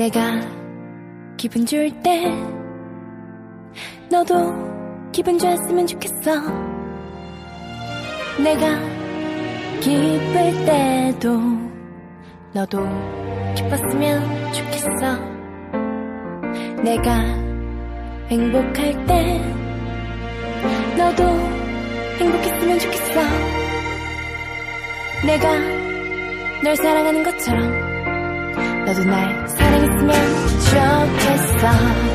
내가 기분 좋을 때 너도 기분 좋았으면 좋겠어. 내가 기쁠 때도 너도 기뻤으면 좋겠어. 내가 행복할 때 너도 행복했으면 좋겠어. 내가 널 사랑하는 것처럼 너도 날 사랑했으면 좋겠어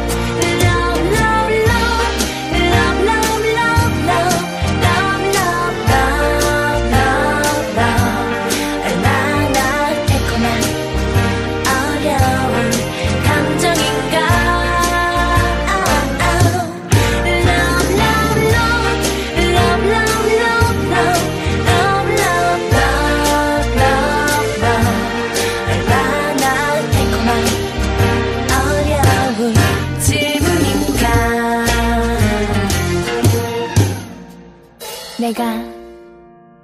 내가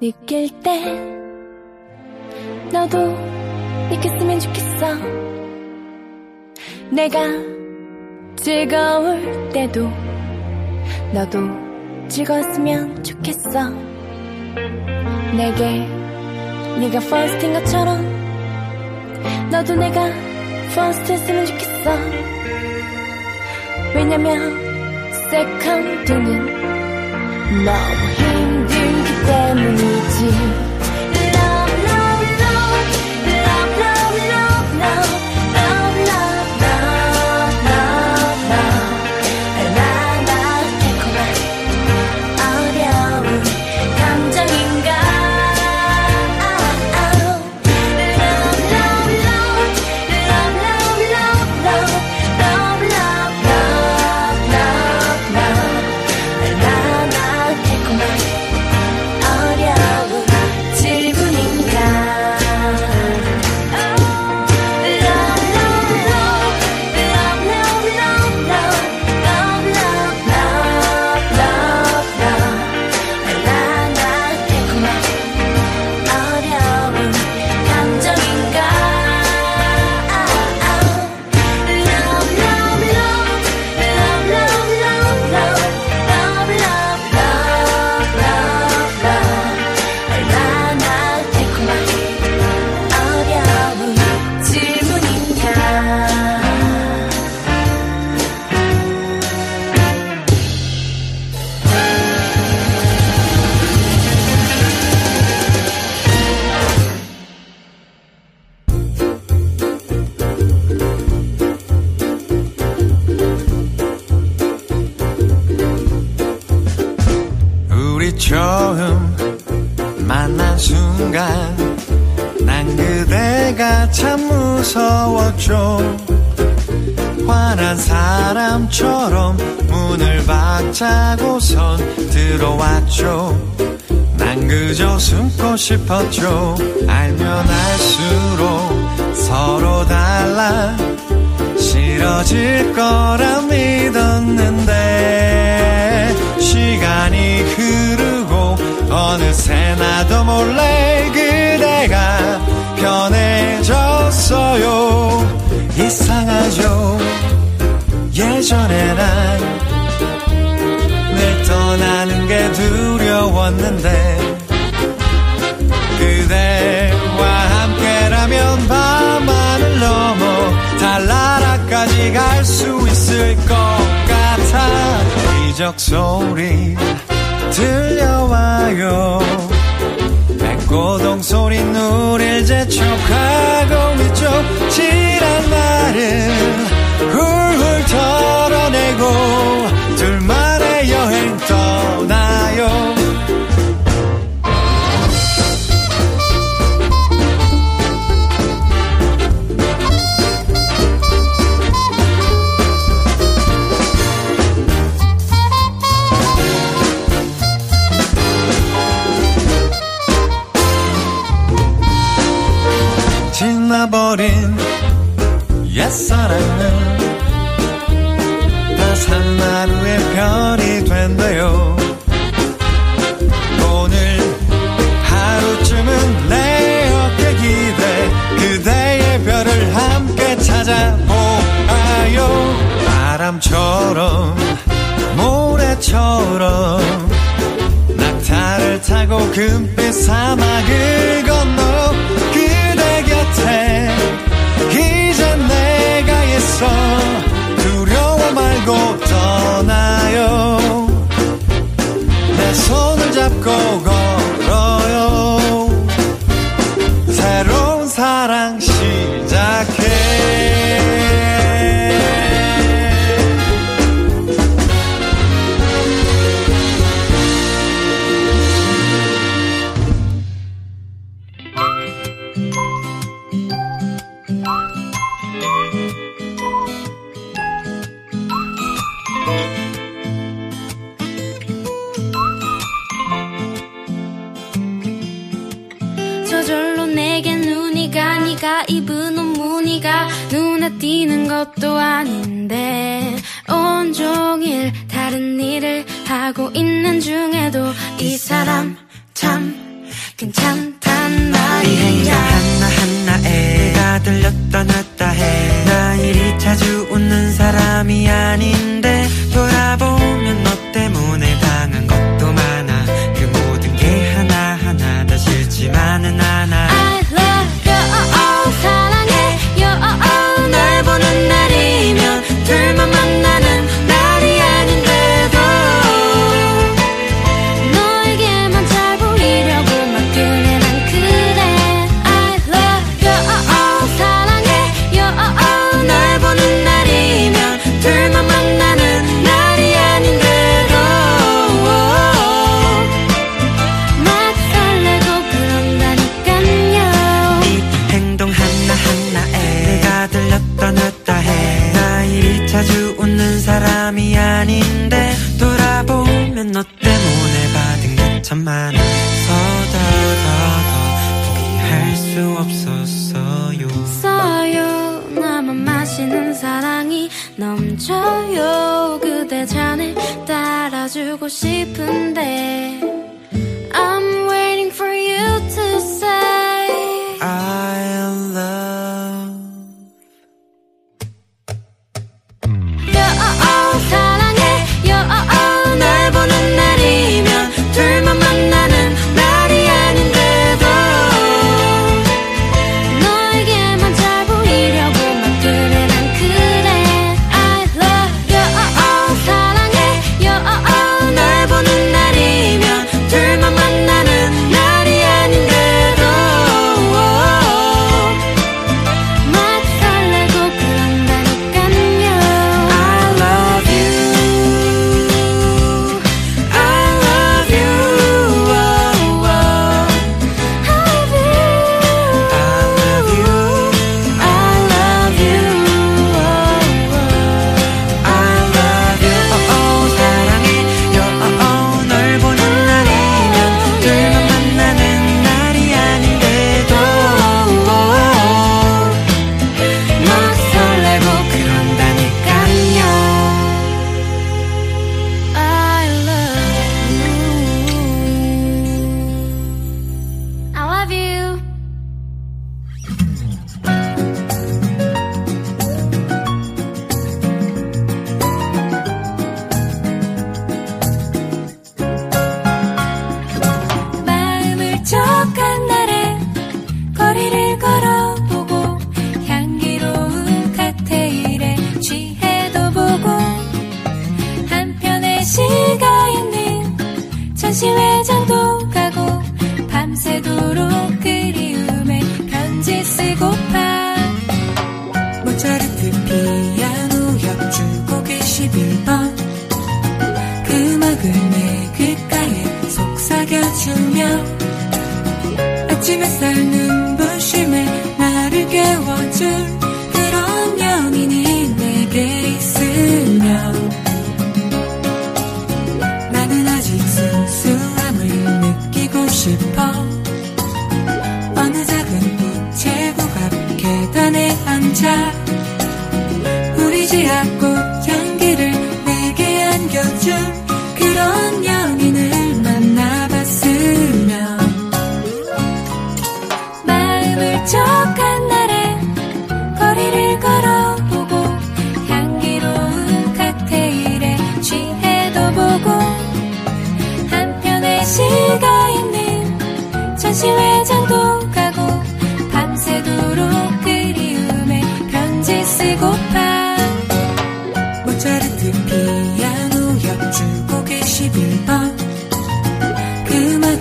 느낄 때 너도 느꼈으면 좋겠어. 내가 즐거울 때도 너도 즐거웠으면 좋겠어. 내게 네가 first인 것처럼 너도 내가 했으면 좋겠어. 왜냐면 너무 힘들기 때문이지 싶었죠. 알면 알수록 서로 달라 싫어질 거라 믿었는데 시간이 흐르고 어느새 나도 몰래 그대가 변해졌어요. 이상하죠. 예전에 난 늘 떠나는 게 두려웠는데 그대와 함께라면 밤하늘 넘어 달나라까지 갈 수 있을 것 같아. 기적 소리 들려와요. 백고동 소리 누릴 재촉하고 있죠 지난 날을 훌훌 털어내고 둘만 버린 옛사랑은 다산 하루의 별이 된대요. 오늘 하루쯤은 내 어깨 기대 그대의 별을 함께 찾아보아요. 바람처럼 모래처럼 낙타를 타고 금빛 사막을 있어 두려워 말고 떠나요. 내 손을 잡고 걸어요. 새로운 사랑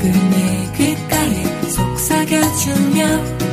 작은 일 귓가에 속삭여주며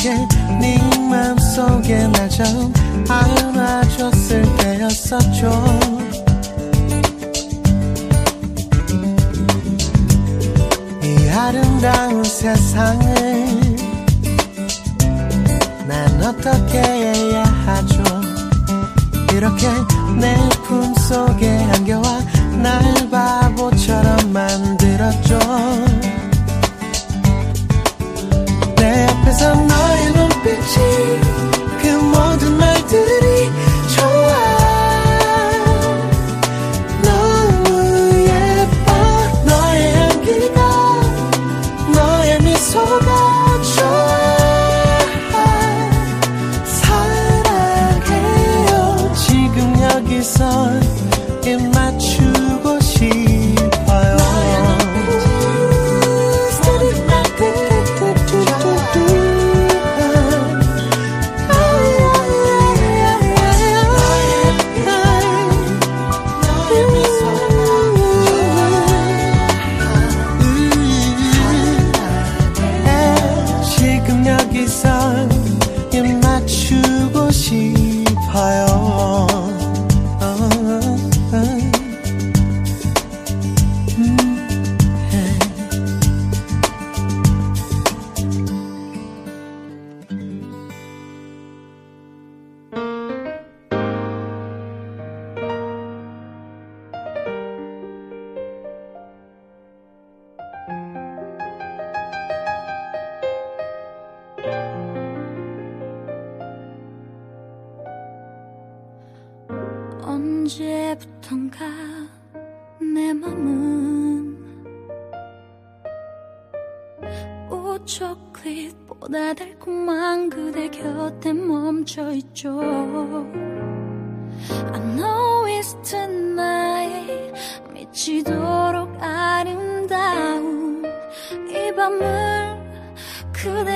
이렇게 네 맘속에 날 처음 안아줬을 때였었죠. 이 아름다운 세상을 난 어떻게 해야 하죠? 이렇게 내 품속에 안겨와 날 바보처럼 만들었죠 너의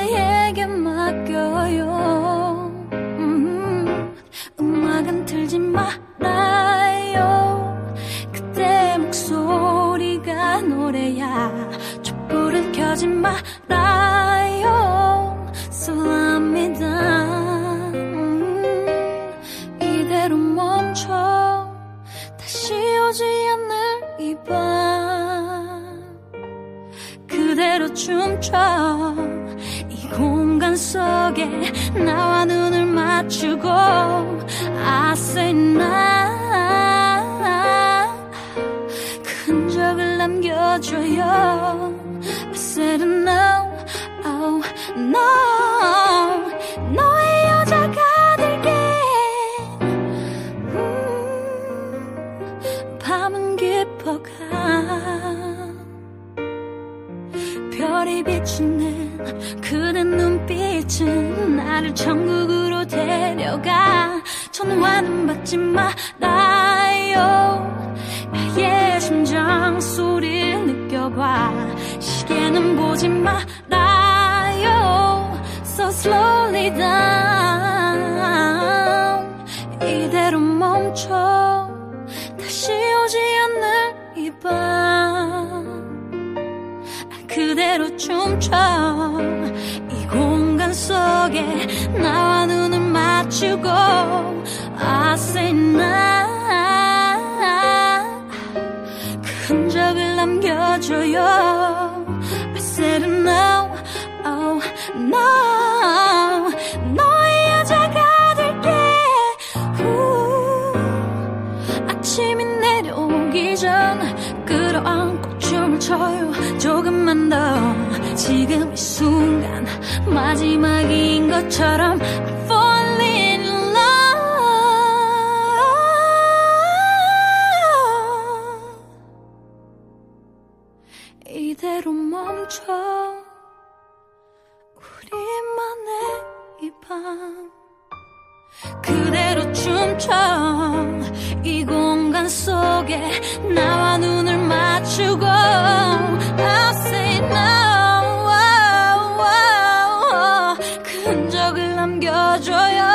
그대에게 맡겨요. 음, 음악은 틀지 말아요. 그대 목소리가 노래야. 촛불은 켜지 말아요. 솔합니다. 음, 이대로 멈춰. 다시 오지 않을 이밤. 그대로 춤춰 속에 나와 눈을 맞추고 I say now 그 흔적을 남겨줘요 천국으로 데려가. 전화는 받지 말아요. 나의 심장 소리를 느껴봐. 시계는 보지 말아요. So slowly down. 이대로 멈춰. 다시 오지 않을 이밤. 그대로 춤춰 속에 나와 눈을 맞추고 I say now 그 흔적을 남겨줘요. I said no, oh no. 너의 여자가 될게 후. 아침이 내려오기 전 끌어안고 춤을 춰요. 조금만 더 지금 이 순간 마지막인 것처럼 이대로 멈춰. 우리만의 이 밤. 그대로 춤춰. 이 공간 속에 나와 눈을 맞추고 I say no. 这样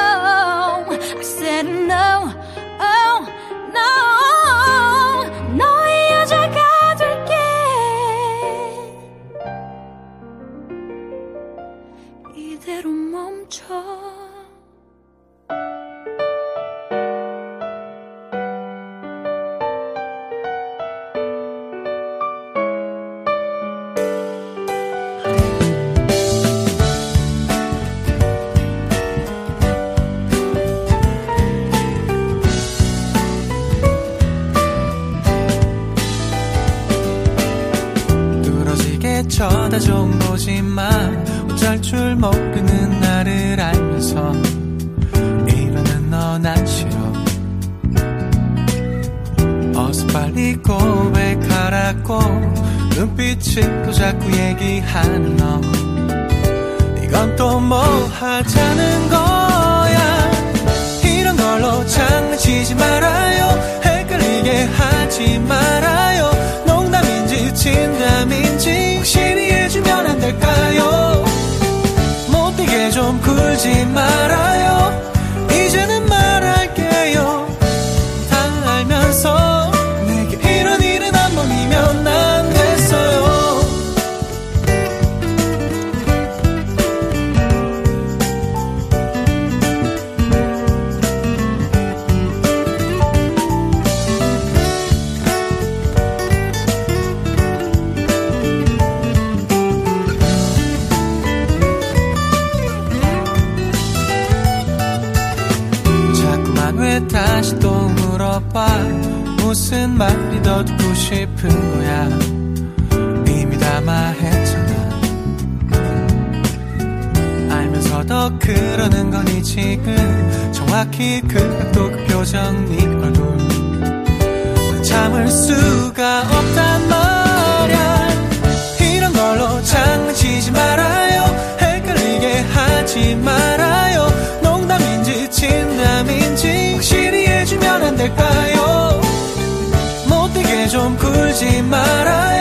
하지 말아요.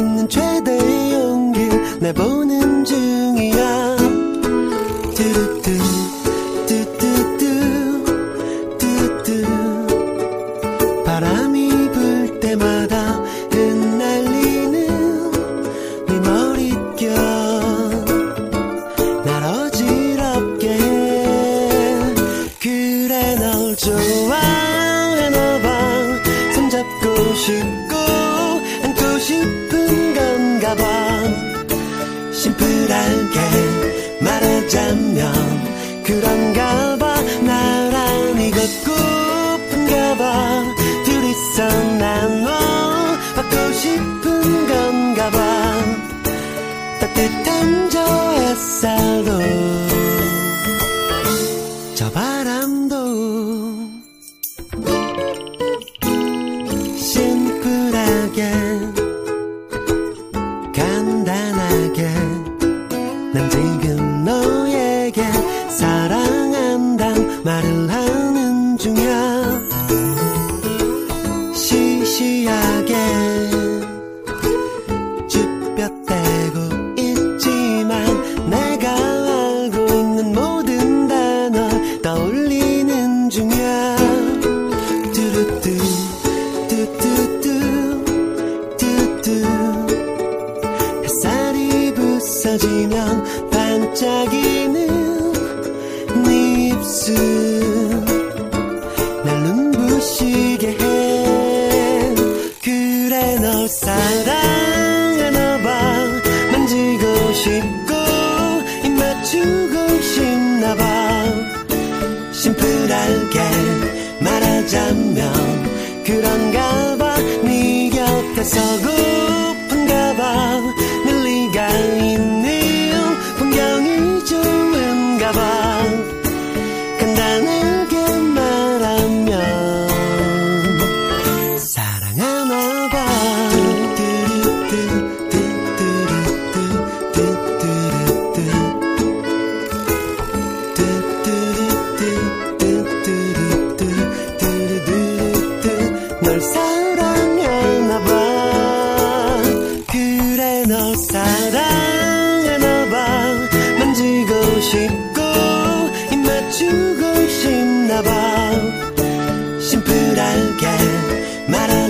있는 최대의 용기 내보는 중이야.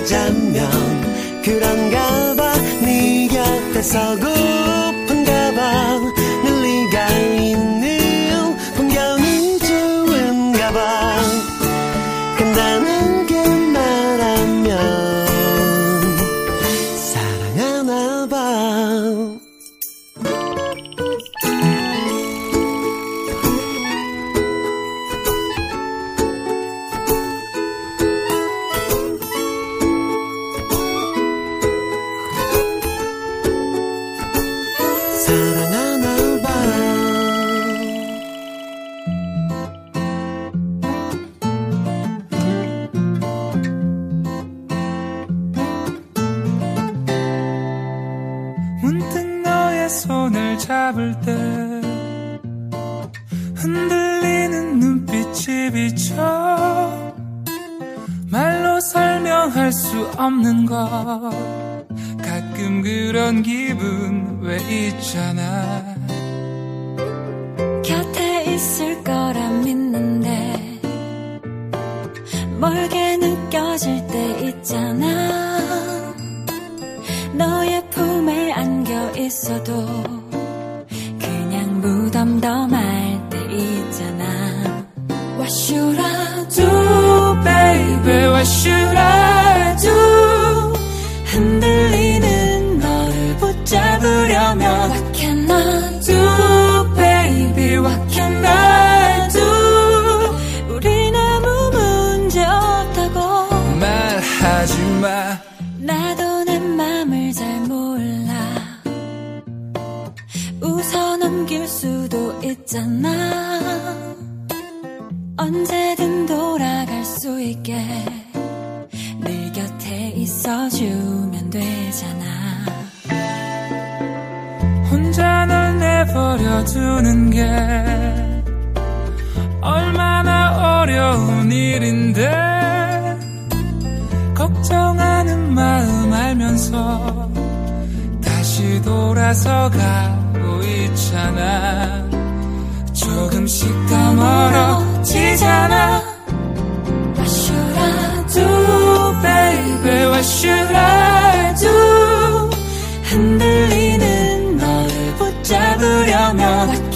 말하자면 그런가 봐 네 곁에 서고 너의 품에 안겨 있어도 맞서가고 있잖아 조금씩 더 멀어지잖아 What should I do baby What should I do 흔들리는 너를 붙잡으려면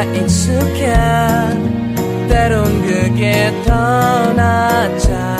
다 익숙해. 때론 그게 더 낫잖아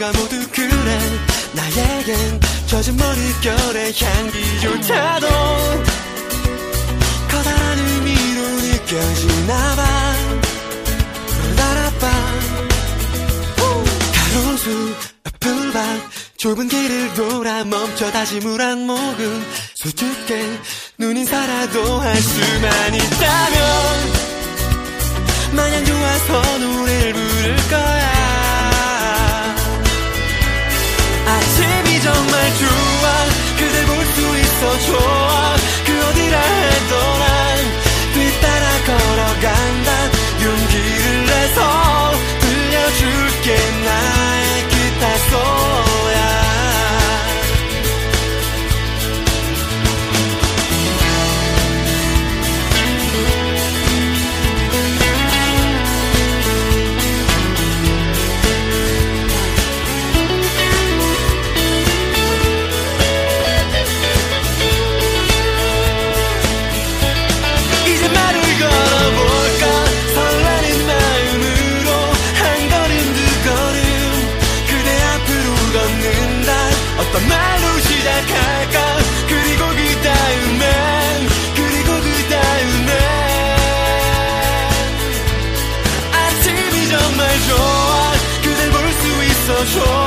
거리가 모두 그래. 나에겐 젖은 머릿결의 향기조차도 커다란 의미로 느껴지나봐. 라라빠 가로수 앞을 봐. 좁은 길을 돌아 멈춰 다시 물 한 모금. 수줍게 눈인사라도 할 수만 있다면 마냥 좋아서 노래를 부를 거야. 정말 좋아. 그댈 볼 수 있어 좋아. 그 어디라 해도난 뒤따라 걸어간다. 용기를 내서 들려줄게. 나의 기타 소리 시작할까? 그리고 그 다음엔 그리고 그 다음엔 아침이 정말 좋아. 그댈 볼 수 있어 좋아.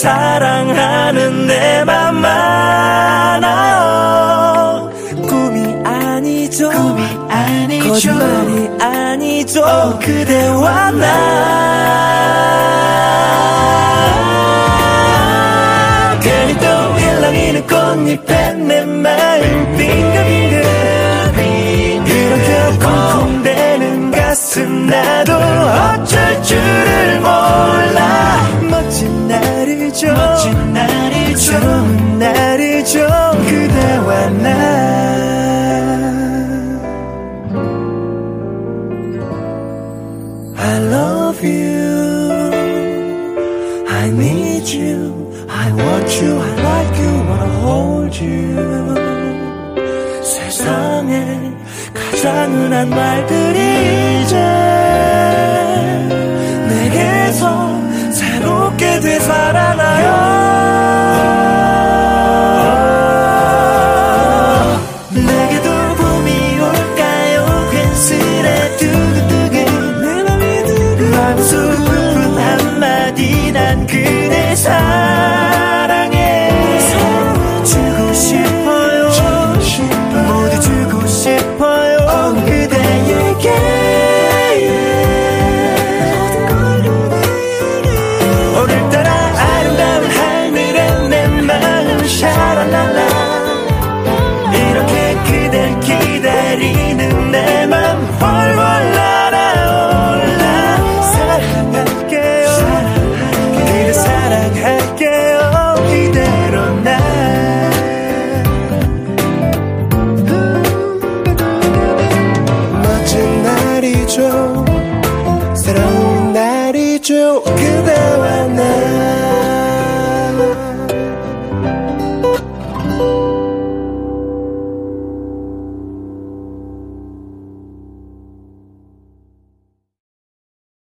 사랑하는 내 맘만 알아요. 꿈이 아니죠. 꿈이 아니죠. 거짓말이 아니죠. oh, 그대와 나. 괜히 또 올랑이 는 꽃잎에 내 마음 빙글빙글 같은 나도 어쩔 줄을 몰라 멋진 날이죠 멋진 날이죠 좋은 날이죠 그대와 나 I love you I need you I want you, I like you, wanna hold you 세상에 가장 은한 말들이 이제 내게서 새롭게 되살아나요.